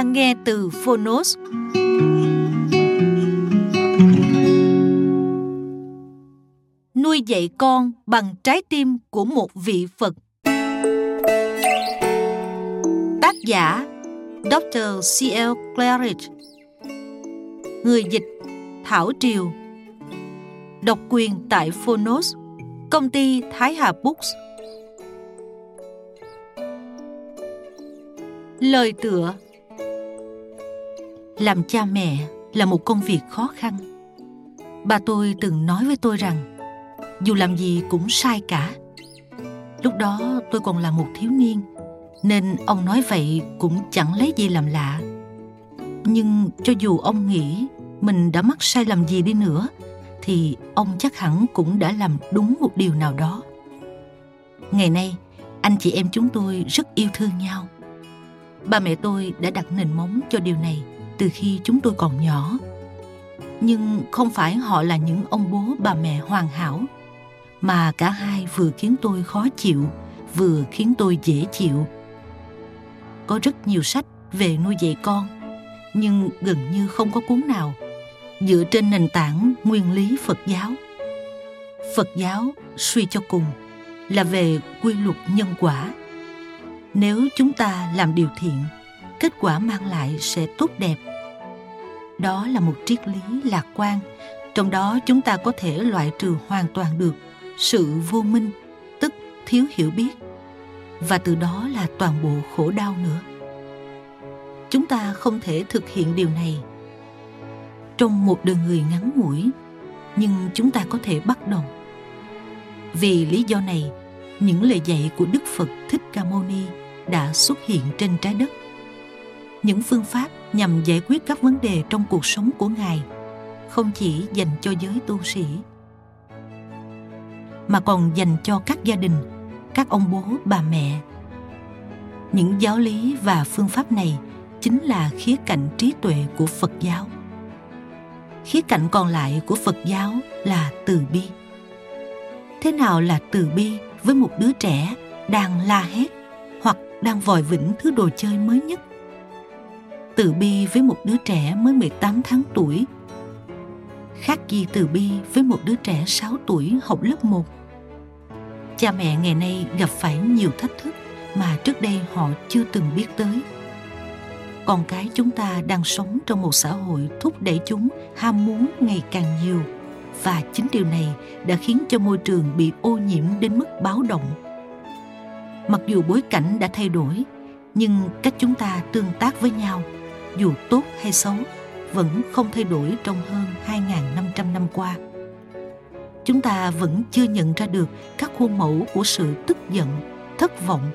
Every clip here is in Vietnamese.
Đang nghe từ Phonos. Nuôi dạy con bằng trái tim của một vị Phật. Tác giả Dr. C.L. Claridge Người dịch, Thảo Triều Độc quyền tại Phonos, Công ty Thái Hà Books Lời tựa làm cha mẹ là một công việc khó khăn. Bà tôi từng nói với tôi rằng dù làm gì cũng sai cả. Lúc đó tôi còn là một thiếu niên nên ông nói vậy cũng chẳng lấy gì làm lạ. Nhưng cho dù ông nghĩ mình đã mắc sai lầm gì đi nữa thì ông chắc hẳn cũng đã làm đúng một điều nào đó. Ngày nay, anh chị em chúng tôi rất yêu thương nhau Ba mẹ tôi đã đặt nền móng cho điều này từ khi chúng tôi còn nhỏ. Nhưng không phải họ là những ông bố bà mẹ hoàn hảo, mà cả hai vừa khiến tôi khó chịu, vừa khiến tôi dễ chịu. Có rất nhiều sách về nuôi dạy con, nhưng gần như không có cuốn nào dựa trên nền tảng nguyên lý Phật giáo. Phật giáo suy cho cùng là về quy luật nhân quả nếu chúng ta làm điều thiện kết quả mang lại sẽ tốt đẹp đó là một triết lý lạc quan. Trong đó, chúng ta có thể loại trừ hoàn toàn được sự vô minh, tức thiếu hiểu biết. Và từ đó là toàn bộ khổ đau nữa. Chúng ta không thể thực hiện điều này trong một đời người ngắn ngủi, nhưng chúng ta có thể bắt đầu. Vì lý do này, những lời dạy của đức phật thích ca mâu ni đã xuất hiện trên trái đất những phương pháp nhằm giải quyết các vấn đề trong cuộc sống của ngài, không chỉ dành cho giới tu sĩ, mà còn dành cho các gia đình, các ông bố, bà mẹ. Những giáo lý và phương pháp này chính là khía cạnh trí tuệ của phật giáo. Khía cạnh còn lại của phật giáo là từ bi. Thế nào là từ bi với một đứa trẻ đang la hét hoặc đang vòi vĩnh thứ đồ chơi mới nhất. Từ bi với một đứa trẻ mới 18 tháng tuổi khác gì từ bi với một đứa trẻ 6 tuổi học lớp 1. Cha mẹ ngày nay gặp phải nhiều thách thức mà trước đây họ chưa từng biết tới. Con cái chúng ta đang sống trong một xã hội thúc đẩy chúng ham muốn ngày càng nhiều và chính điều này đã khiến cho môi trường bị ô nhiễm đến mức báo động mặc dù bối cảnh đã thay đổi, nhưng cách chúng ta tương tác với nhau dù tốt hay xấu vẫn không thay đổi trong hơn 2.500 năm qua. Chúng ta vẫn chưa nhận ra được các khuôn mẫu của sự tức giận, thất vọng,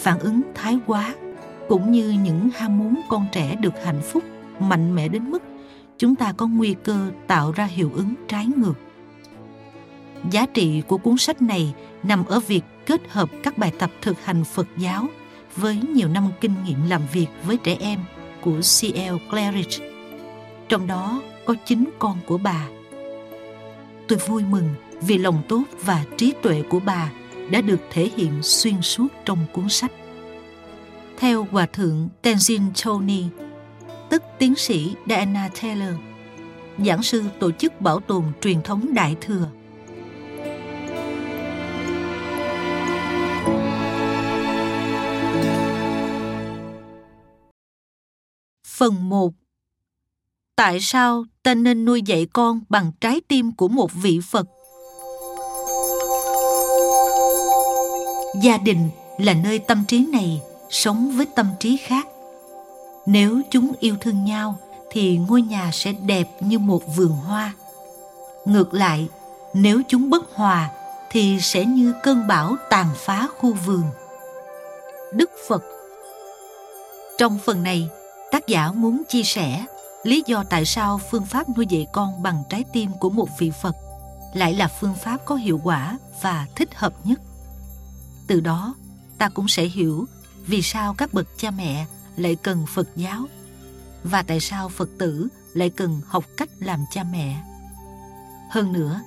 phản ứng thái quá cũng như những ham muốn con trẻ được hạnh phúc mạnh mẽ đến mức chúng ta có nguy cơ tạo ra hiệu ứng trái ngược. Giá trị của cuốn sách này nằm ở việc kết hợp các bài tập thực hành Phật giáo với nhiều năm kinh nghiệm làm việc với trẻ em của C.L. Claridge. Trong đó có chính con của bà. Tôi vui mừng vì lòng tốt và trí tuệ của bà đã được thể hiện xuyên suốt trong cuốn sách. Theo Hòa thượng Tenzin Tony, tức tiến sĩ Diana Taylor, giảng sư tổ chức bảo tồn truyền thống Đại Thừa. Phần 1 Tại sao ta nên nuôi dạy con bằng trái tim của một vị Phật? Gia đình là nơi tâm trí này sống với tâm trí khác. Nếu chúng yêu thương nhau thì ngôi nhà sẽ đẹp như một vườn hoa. Ngược lại, nếu chúng bất hòa thì sẽ như cơn bão tàn phá khu vườn. Đức Phật Trong phần này, tác giả muốn chia sẻ lý do tại sao phương pháp nuôi dạy con bằng trái tim của một vị Phật lại là phương pháp có hiệu quả và thích hợp nhất. Từ đó, ta cũng sẽ hiểu vì sao các bậc cha mẹ lại cần Phật giáo và tại sao Phật tử lại cần học cách làm cha mẹ. Hơn nữa,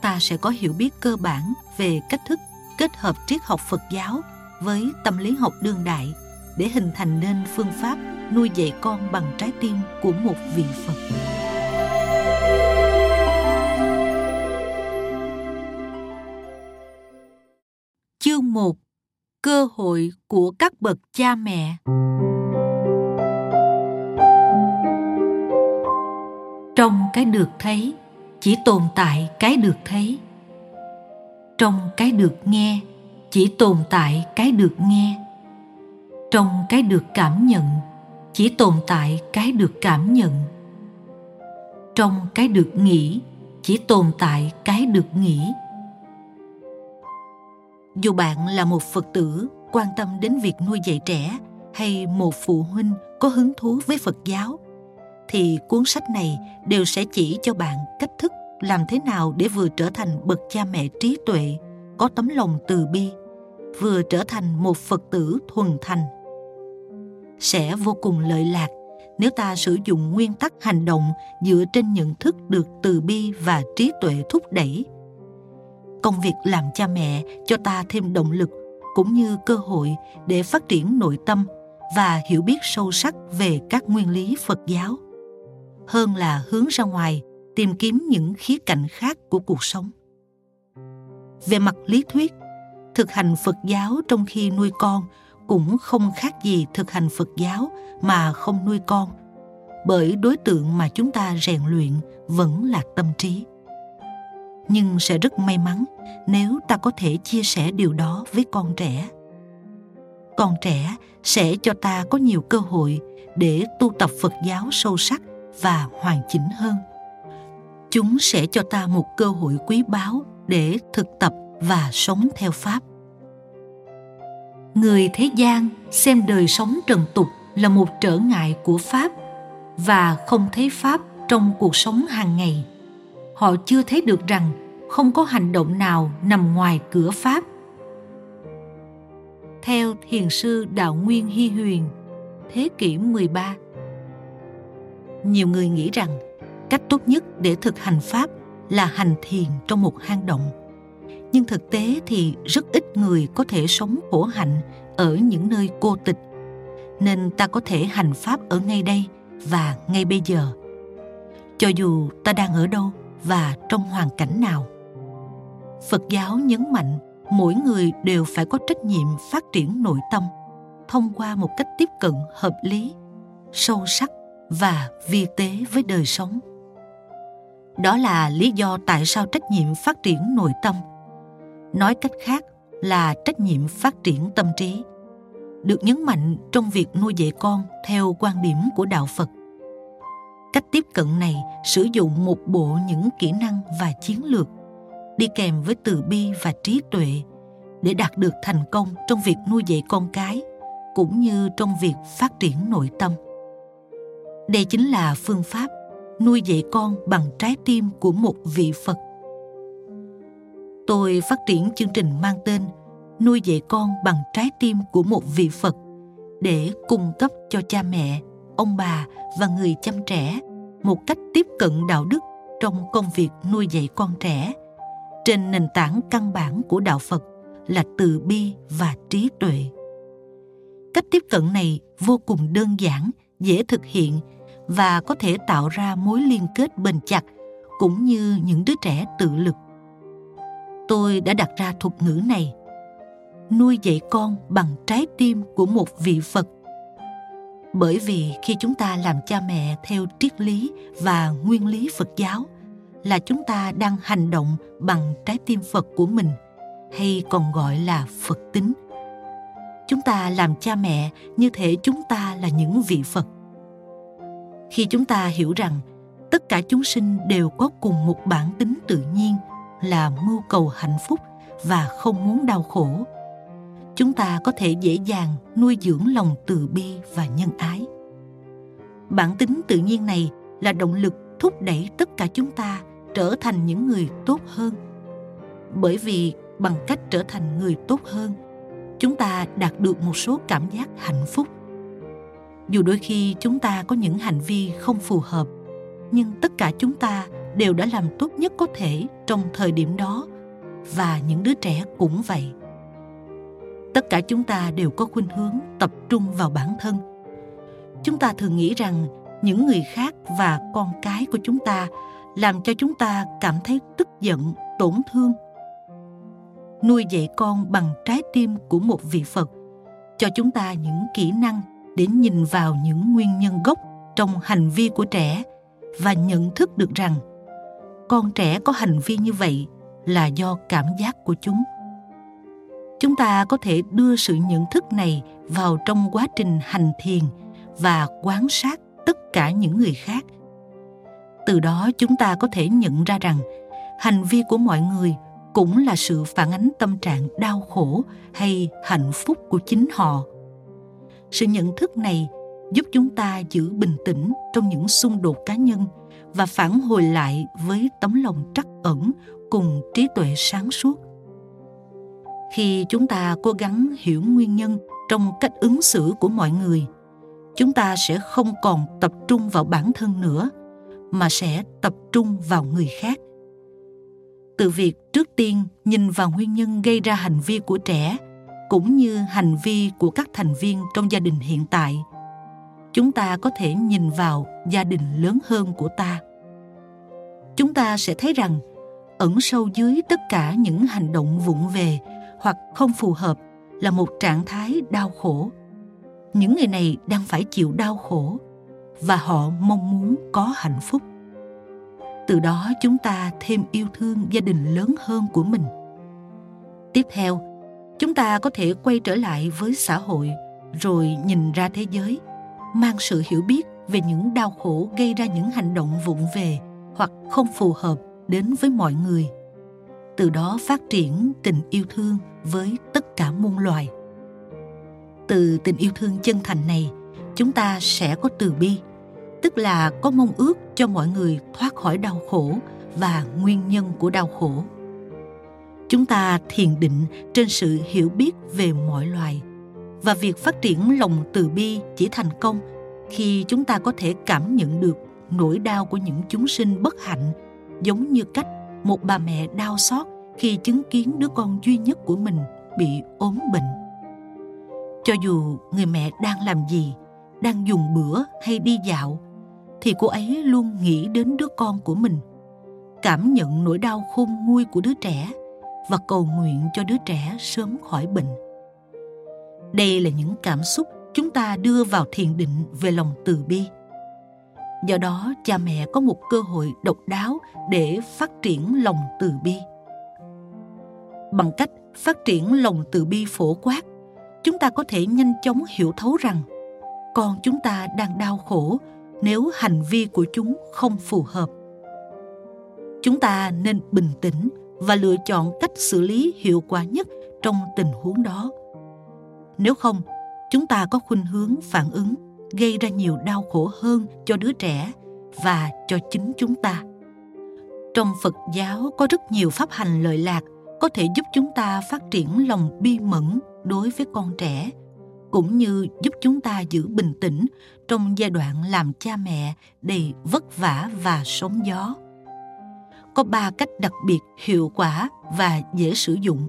ta sẽ có hiểu biết cơ bản về cách thức kết hợp triết học Phật giáo với tâm lý học đương đại để hình thành nên phương pháp nuôi dạy con bằng trái tim của một vị Phật. Chương 1 Cơ hội của các bậc cha mẹ Trong cái được thấy, chỉ tồn tại cái được thấy. Trong cái được nghe, chỉ tồn tại cái được nghe. Trong cái được cảm nhận, chỉ tồn tại cái được cảm nhận. Trong cái được nghĩ, chỉ tồn tại cái được nghĩ. Dù bạn là một phật tử quan tâm đến việc nuôi dạy trẻ hay một phụ huynh có hứng thú với phật giáo, thì cuốn sách này đều sẽ chỉ cho bạn cách thức làm thế nào để vừa trở thành bậc cha mẹ trí tuệ, có tấm lòng từ bi, vừa trở thành một phật tử thuần thành sẽ vô cùng lợi lạc nếu ta sử dụng nguyên tắc hành động dựa trên nhận thức được từ bi và trí tuệ thúc đẩy. Công việc làm cha mẹ cho ta thêm động lực cũng như cơ hội để phát triển nội tâm và hiểu biết sâu sắc về các nguyên lý phật giáo, hơn là hướng ra ngoài tìm kiếm những khía cạnh khác của cuộc sống. Về mặt lý thuyết, thực hành phật giáo trong khi nuôi con cũng không khác gì thực hành Phật giáo mà không nuôi con, bởi đối tượng mà chúng ta rèn luyện vẫn là tâm trí. Nhưng sẽ rất may mắn nếu ta có thể chia sẻ điều đó với con trẻ. Con trẻ sẽ cho ta có nhiều cơ hội để tu tập Phật giáo sâu sắc và hoàn chỉnh hơn. Chúng sẽ cho ta một cơ hội quý báu để thực tập và sống theo Pháp người thế gian xem đời sống trần tục là một trở ngại của pháp và không thấy pháp trong cuộc sống hàng ngày họ chưa thấy được rằng không có hành động nào nằm ngoài cửa pháp theo thiền sư Đạo Nguyên Hy Huyền, thế kỷ 13. Nhiều người nghĩ rằng cách tốt nhất để thực hành Pháp là hành thiền trong một hang động nhưng thực tế thì rất ít người có thể sống khổ hạnh ở những nơi cô tịch. Nên ta có thể hành pháp ở ngay đây và ngay bây giờ. Cho dù ta đang ở đâu và trong hoàn cảnh nào. Phật giáo nhấn mạnh mỗi người đều phải có trách nhiệm phát triển nội tâm thông qua một cách tiếp cận hợp lý, sâu sắc và vi tế với đời sống. Đó là lý do tại sao trách nhiệm phát triển nội tâm nói cách khác là trách nhiệm phát triển tâm trí, được nhấn mạnh trong việc nuôi dạy con theo quan điểm của đạo phật. Cách tiếp cận này sử dụng một bộ những kỹ năng và chiến lược đi kèm với từ bi và trí tuệ để đạt được thành công trong việc nuôi dạy con cái cũng như trong việc phát triển nội tâm. Đây chính là phương pháp nuôi dạy con bằng trái tim của một vị phật tôi phát triển chương trình mang tên nuôi dạy con bằng trái tim của một vị Phật để cung cấp cho cha mẹ, ông bà và người chăm trẻ một cách tiếp cận đạo đức trong công việc nuôi dạy con trẻ trên nền tảng căn bản của đạo Phật là từ bi và trí tuệ. Cách tiếp cận này vô cùng đơn giản, dễ thực hiện và có thể tạo ra mối liên kết bền chặt cũng như những đứa trẻ tự lực tôi đã đặt ra thuật ngữ này. Nuôi dạy con bằng trái tim của một vị phật. Bởi vì khi chúng ta làm cha mẹ theo triết lý và nguyên lý phật giáo, là chúng ta đang hành động bằng trái tim phật của mình, hay còn gọi là phật tính. Chúng ta làm cha mẹ như thể chúng ta là những vị phật. Khi chúng ta hiểu rằng tất cả chúng sinh đều có cùng một bản tính tự nhiên là mưu cầu hạnh phúc và không muốn đau khổ. Chúng ta có thể dễ dàng nuôi dưỡng lòng từ bi và nhân ái. Bản tính tự nhiên này là động lực thúc đẩy tất cả chúng ta trở thành những người tốt hơn. Bởi vì bằng cách trở thành người tốt hơn, chúng ta đạt được một số cảm giác hạnh phúc. Dù đôi khi chúng ta có những hành vi không phù hợp, nhưng tất cả chúng ta đều đã làm tốt nhất có thể trong thời điểm đó, và những đứa trẻ cũng vậy. Tất cả chúng ta đều có khuynh hướng tập trung vào bản thân. Chúng ta thường nghĩ rằng những người khác và con cái của chúng ta làm cho chúng ta cảm thấy tức giận, tổn thương. Nuôi dạy con bằng trái tim của một vị phật, cho chúng ta những kỹ năng để nhìn vào những nguyên nhân gốc trong hành vi của trẻ và nhận thức được rằng con trẻ có hành vi như vậy là do cảm giác của chúng. Chúng ta có thể đưa sự nhận thức này vào trong quá trình hành thiền và quan sát tất cả những người khác. Từ đó chúng ta có thể nhận ra rằng hành vi của mọi người cũng là sự phản ánh tâm trạng đau khổ hay hạnh phúc của chính họ. Sự nhận thức này giúp chúng ta giữ bình tĩnh trong những xung đột cá nhân và phản hồi lại với tấm lòng trắc ẩn cùng trí tuệ sáng suốt. Khi chúng ta cố gắng hiểu nguyên nhân trong cách ứng xử của mọi người, chúng ta sẽ không còn tập trung vào bản thân nữa, mà sẽ tập trung vào người khác. Từ việc trước tiên nhìn vào nguyên nhân gây ra hành vi của trẻ, cũng như hành vi của các thành viên trong gia đình hiện tại chúng ta có thể nhìn vào gia đình lớn hơn của ta. Chúng ta sẽ thấy rằng, ẩn sâu dưới tất cả những hành động vụng về hoặc không phù hợp là một trạng thái đau khổ. Những người này đang phải chịu đau khổ và họ mong muốn có hạnh phúc. Từ đó chúng ta thêm yêu thương gia đình lớn hơn của mình. Tiếp theo, chúng ta có thể quay trở lại với xã hội, rồi nhìn ra thế giới mang sự hiểu biết về những đau khổ gây ra những hành động vụng về hoặc không phù hợp đến với mọi người. Từ đó phát triển tình yêu thương với tất cả muôn loài. Từ tình yêu thương chân thành này, chúng ta sẽ có từ bi, tức là có mong ước cho mọi người thoát khỏi đau khổ và nguyên nhân của đau khổ. Chúng ta thiền định trên sự hiểu biết về mọi loài và việc phát triển lòng từ bi chỉ thành công khi chúng ta có thể cảm nhận được nỗi đau của những chúng sinh bất hạnh, giống như cách một bà mẹ đau xót khi chứng kiến đứa con duy nhất của mình bị ốm bệnh. Cho dù người mẹ đang làm gì, đang dùng bữa hay đi dạo, thì cô ấy luôn nghĩ đến đứa con của mình, cảm nhận nỗi đau khôn nguôi của đứa trẻ và cầu nguyện cho đứa trẻ sớm khỏi bệnh đây là những cảm xúc chúng ta đưa vào thiền định về lòng từ bi. Do đó, cha mẹ có một cơ hội độc đáo để phát triển lòng từ bi. Bằng cách phát triển lòng từ bi phổ quát, chúng ta có thể nhanh chóng hiểu thấu rằng con chúng ta đang đau khổ nếu hành vi của chúng không phù hợp. Chúng ta nên bình tĩnh và lựa chọn cách xử lý hiệu quả nhất trong tình huống đó nếu không, chúng ta có khuynh hướng phản ứng, gây ra nhiều đau khổ hơn cho đứa trẻ và cho chính chúng ta. Trong phật giáo có rất nhiều pháp hành lợi lạc, có thể giúp chúng ta phát triển lòng bi mẫn đối với con trẻ, cũng như giúp chúng ta giữ bình tĩnh trong giai đoạn làm cha mẹ đầy vất vả và sóng gió. Có ba cách đặc biệt hiệu quả và dễ sử dụng.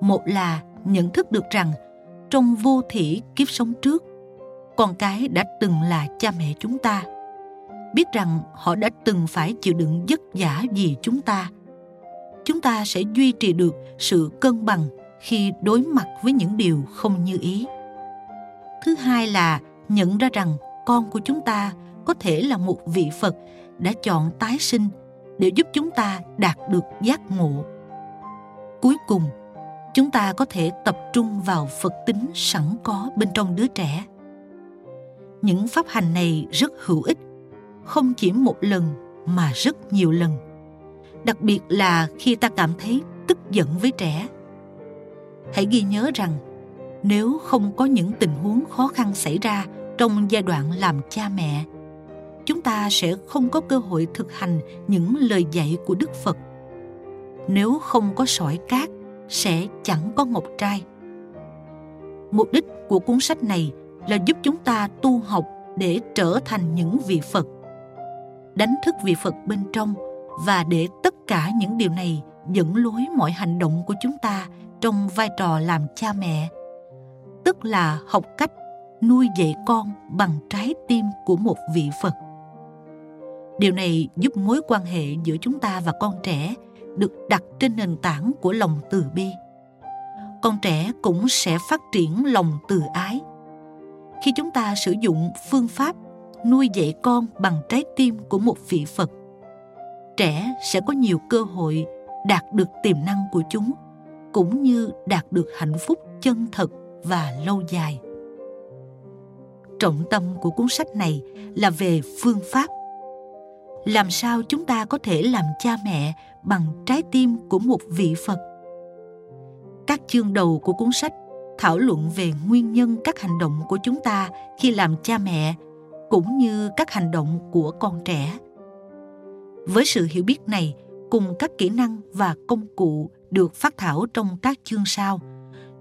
Một là nhận thức được rằng trong vô thỉ kiếp sống trước, con cái đã từng là cha mẹ chúng ta. Biết rằng họ đã từng phải chịu đựng vất vả vì chúng ta. Chúng ta sẽ duy trì được sự cân bằng khi đối mặt với những điều không như ý. Thứ hai là nhận ra rằng con của chúng ta có thể là một vị phật đã chọn tái sinh để giúp chúng ta đạt được giác ngộ. Cuối cùng chúng ta có thể tập trung vào phật tính sẵn có bên trong đứa trẻ. Những pháp hành này rất hữu ích, không chỉ một lần mà rất nhiều lần. Đặc biệt là khi ta cảm thấy tức giận với trẻ. Hãy ghi nhớ rằng, nếu không có những tình huống khó khăn xảy ra trong giai đoạn làm cha mẹ, chúng ta sẽ không có cơ hội thực hành những lời dạy của đức phật. Nếu không có sỏi cát sẽ chẳng có ngọc trai. Mục đích của cuốn sách này là giúp chúng ta tu học để trở thành những vị phật, đánh thức vị phật bên trong và để tất cả những điều này dẫn lối mọi hành động của chúng ta trong vai trò làm cha mẹ, tức là học cách nuôi dạy con bằng trái tim của một vị phật. Điều này giúp mối quan hệ giữa chúng ta và con trẻ được đặt trên nền tảng của lòng từ bi. Con trẻ cũng sẽ phát triển lòng từ ái. Khi chúng ta sử dụng phương pháp nuôi dạy con bằng trái tim của một vị phật, trẻ sẽ có nhiều cơ hội đạt được tiềm năng của chúng, cũng như đạt được hạnh phúc chân thật và lâu dài. Trọng tâm của cuốn sách này là về phương pháp. Làm sao chúng ta có thể làm cha mẹ bằng trái tim của một vị phật. Các chương đầu của cuốn sách thảo luận về nguyên nhân các hành động của chúng ta khi làm cha mẹ, cũng như các hành động của con trẻ. Với sự hiểu biết này, cùng các kỹ năng và công cụ được phát thảo trong các chương sau,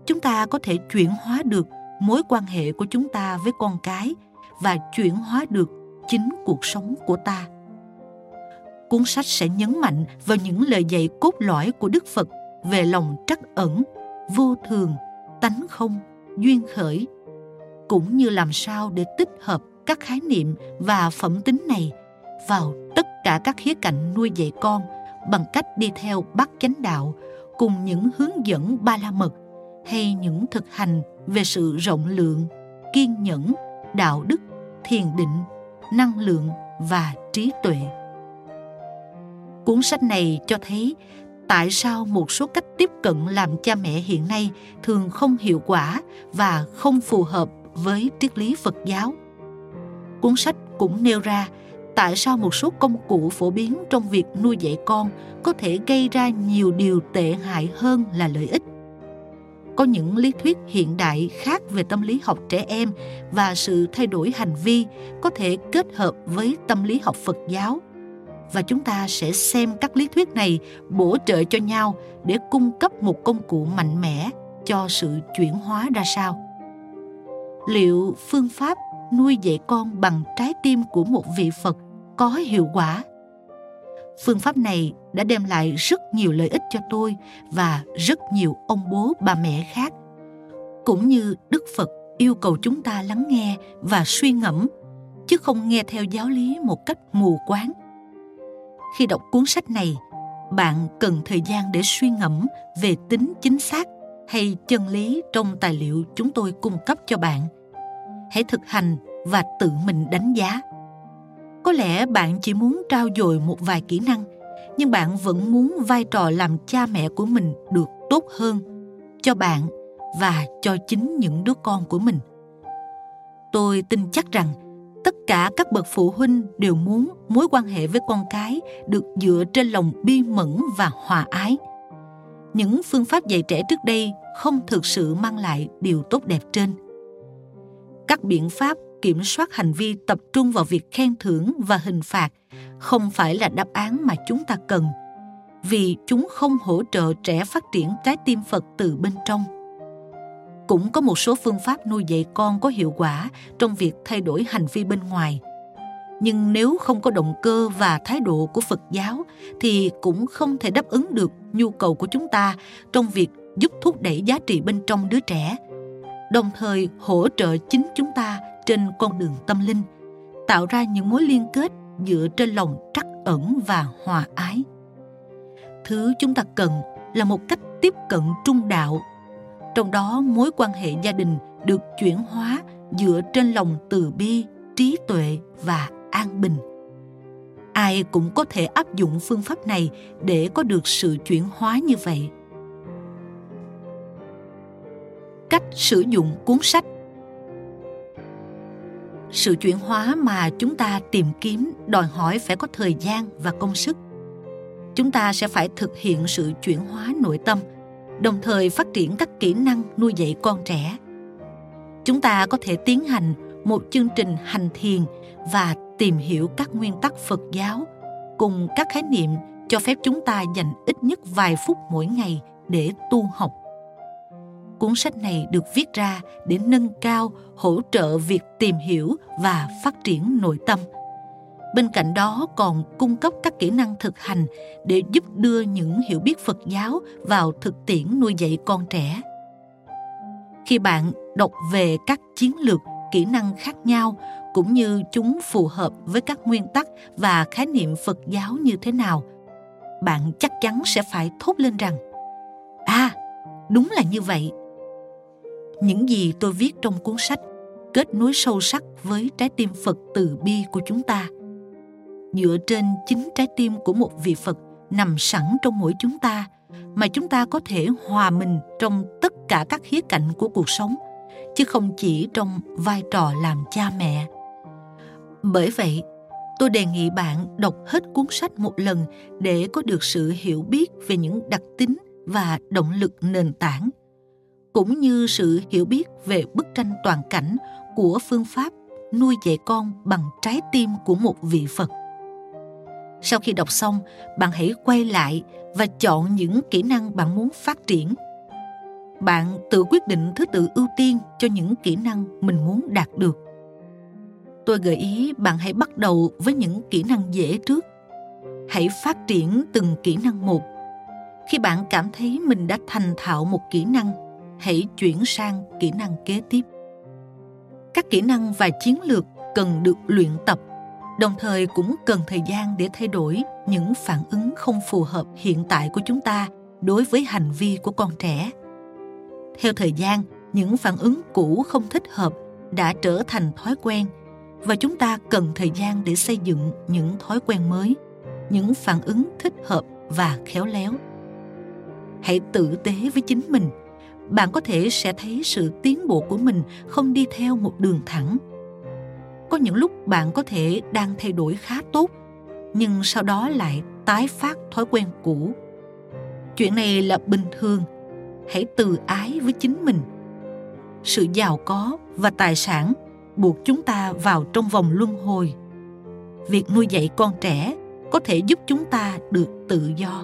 chúng ta có thể chuyển hóa được mối quan hệ của chúng ta với con cái và chuyển hóa được chính cuộc sống của ta cuốn sách sẽ nhấn mạnh vào những lời dạy cốt lõi của đức phật về lòng trắc ẩn, vô thường, tánh không, duyên khởi, cũng như làm sao để tích hợp các khái niệm và phẩm tính này vào tất cả các khía cạnh nuôi dạy con bằng cách đi theo bát chánh đạo cùng những hướng dẫn ba la mật hay những thực hành về sự rộng lượng, kiên nhẫn, đạo đức, thiền định, năng lượng và trí tuệ cuốn sách này cho thấy tại sao một số cách tiếp cận làm cha mẹ hiện nay thường không hiệu quả và không phù hợp với triết lý phật giáo. Cuốn sách cũng nêu ra tại sao một số công cụ phổ biến trong việc nuôi dạy con có thể gây ra nhiều điều tệ hại hơn là lợi ích. Có những lý thuyết hiện đại khác về tâm lý học trẻ em và sự thay đổi hành vi có thể kết hợp với tâm lý học phật giáo và chúng ta sẽ xem các lý thuyết này bổ trợ cho nhau để cung cấp một công cụ mạnh mẽ cho sự chuyển hóa ra sao. Liệu phương pháp nuôi dạy con bằng trái tim của một vị phật có hiệu quả? Phương pháp này đã đem lại rất nhiều lợi ích cho tôi và rất nhiều ông bố, bà mẹ khác, cũng như đức phật yêu cầu chúng ta lắng nghe và suy ngẫm, chứ không nghe theo giáo lý một cách mù quáng khi đọc cuốn sách này, bạn cần thời gian để suy ngẫm về tính chính xác hay chân lý trong tài liệu chúng tôi cung cấp cho bạn. Hãy thực hành và tự mình đánh giá. Có lẽ bạn chỉ muốn trao dồi một vài kỹ năng, nhưng bạn vẫn muốn vai trò làm cha mẹ của mình được tốt hơn cho bạn và cho chính những đứa con của mình. Tôi tin chắc rằng tất cả các bậc phụ huynh đều muốn mối quan hệ với con cái được dựa trên lòng bi mẫn và hòa ái. Những phương pháp dạy trẻ trước đây không thực sự mang lại điều tốt đẹp trên. Các biện pháp kiểm soát hành vi tập trung vào việc khen thưởng và hình phạt không phải là đáp án mà chúng ta cần, vì chúng không hỗ trợ trẻ phát triển trái tim phật từ bên trong cũng có một số phương pháp nuôi dạy con có hiệu quả trong việc thay đổi hành vi bên ngoài. Nhưng nếu không có động cơ và thái độ của phật giáo thì cũng không thể đáp ứng được nhu cầu của chúng ta trong việc giúp thúc đẩy giá trị bên trong đứa trẻ, đồng thời hỗ trợ chính chúng ta trên con đường tâm linh, tạo ra những mối liên kết dựa trên lòng trắc ẩn và hòa ái. Thứ chúng ta cần là một cách tiếp cận trung đạo trong đó mối quan hệ gia đình được chuyển hóa dựa trên lòng từ bi, trí tuệ và an bình. Ai cũng có thể áp dụng phương pháp này để có được sự chuyển hóa như vậy. Cách sử dụng cuốn sách. Sự chuyển hóa mà chúng ta tìm kiếm đòi hỏi phải có thời gian và công sức. Chúng ta sẽ phải thực hiện sự chuyển hóa nội tâm đồng thời phát triển các kỹ năng nuôi dạy con trẻ. Chúng ta có thể tiến hành một chương trình hành thiền và tìm hiểu các nguyên tắc phật giáo cùng các khái niệm cho phép chúng ta dành ít nhất vài phút mỗi ngày để tu học. Cuốn sách này được viết ra để nâng cao, hỗ trợ việc tìm hiểu và phát triển nội tâm bên cạnh đó còn cung cấp các kỹ năng thực hành để giúp đưa những hiểu biết phật giáo vào thực tiễn nuôi dạy con trẻ. Khi bạn đọc về các chiến lược, kỹ năng khác nhau cũng như chúng phù hợp với các nguyên tắc và khái niệm phật giáo như thế nào, bạn chắc chắn sẽ phải thốt lên rằng à đúng là như vậy. Những gì tôi viết trong cuốn sách kết nối sâu sắc với trái tim phật từ bi của chúng ta dựa trên chính trái tim của một vị phật nằm sẵn trong mỗi chúng ta, mà chúng ta có thể hòa mình trong tất cả các khía cạnh của cuộc sống, chứ không chỉ trong vai trò làm cha mẹ. Bởi vậy, tôi đề nghị bạn đọc hết cuốn sách một lần để có được sự hiểu biết về những đặc tính và động lực nền tảng, cũng như sự hiểu biết về bức tranh toàn cảnh của phương pháp nuôi dạy con bằng trái tim của một vị phật sau khi đọc xong, bạn hãy quay lại và chọn những kỹ năng bạn muốn phát triển. Bạn tự quyết định thứ tự ưu tiên cho những kỹ năng mình muốn đạt được. Tôi gợi ý bạn hãy bắt đầu với những kỹ năng dễ trước. Hãy phát triển từng kỹ năng một. Khi bạn cảm thấy mình đã thành thạo một kỹ năng, hãy chuyển sang kỹ năng kế tiếp. Các kỹ năng và chiến lược cần được luyện tập đồng thời cũng cần thời gian để thay đổi những phản ứng không phù hợp hiện tại của chúng ta đối với hành vi của con trẻ. Theo thời gian, những phản ứng cũ không thích hợp đã trở thành thói quen và chúng ta cần thời gian để xây dựng những thói quen mới, những phản ứng thích hợp và khéo léo. Hãy tử tế với chính mình. Bạn có thể sẽ thấy sự tiến bộ của mình không đi theo một đường thẳng có những lúc bạn có thể đang thay đổi khá tốt, nhưng sau đó lại tái phát thói quen cũ. Chuyện này là bình thường, hãy từ ái với chính mình. Sự giàu có và tài sản buộc chúng ta vào trong vòng luân hồi. Việc nuôi dạy con trẻ có thể giúp chúng ta được tự do.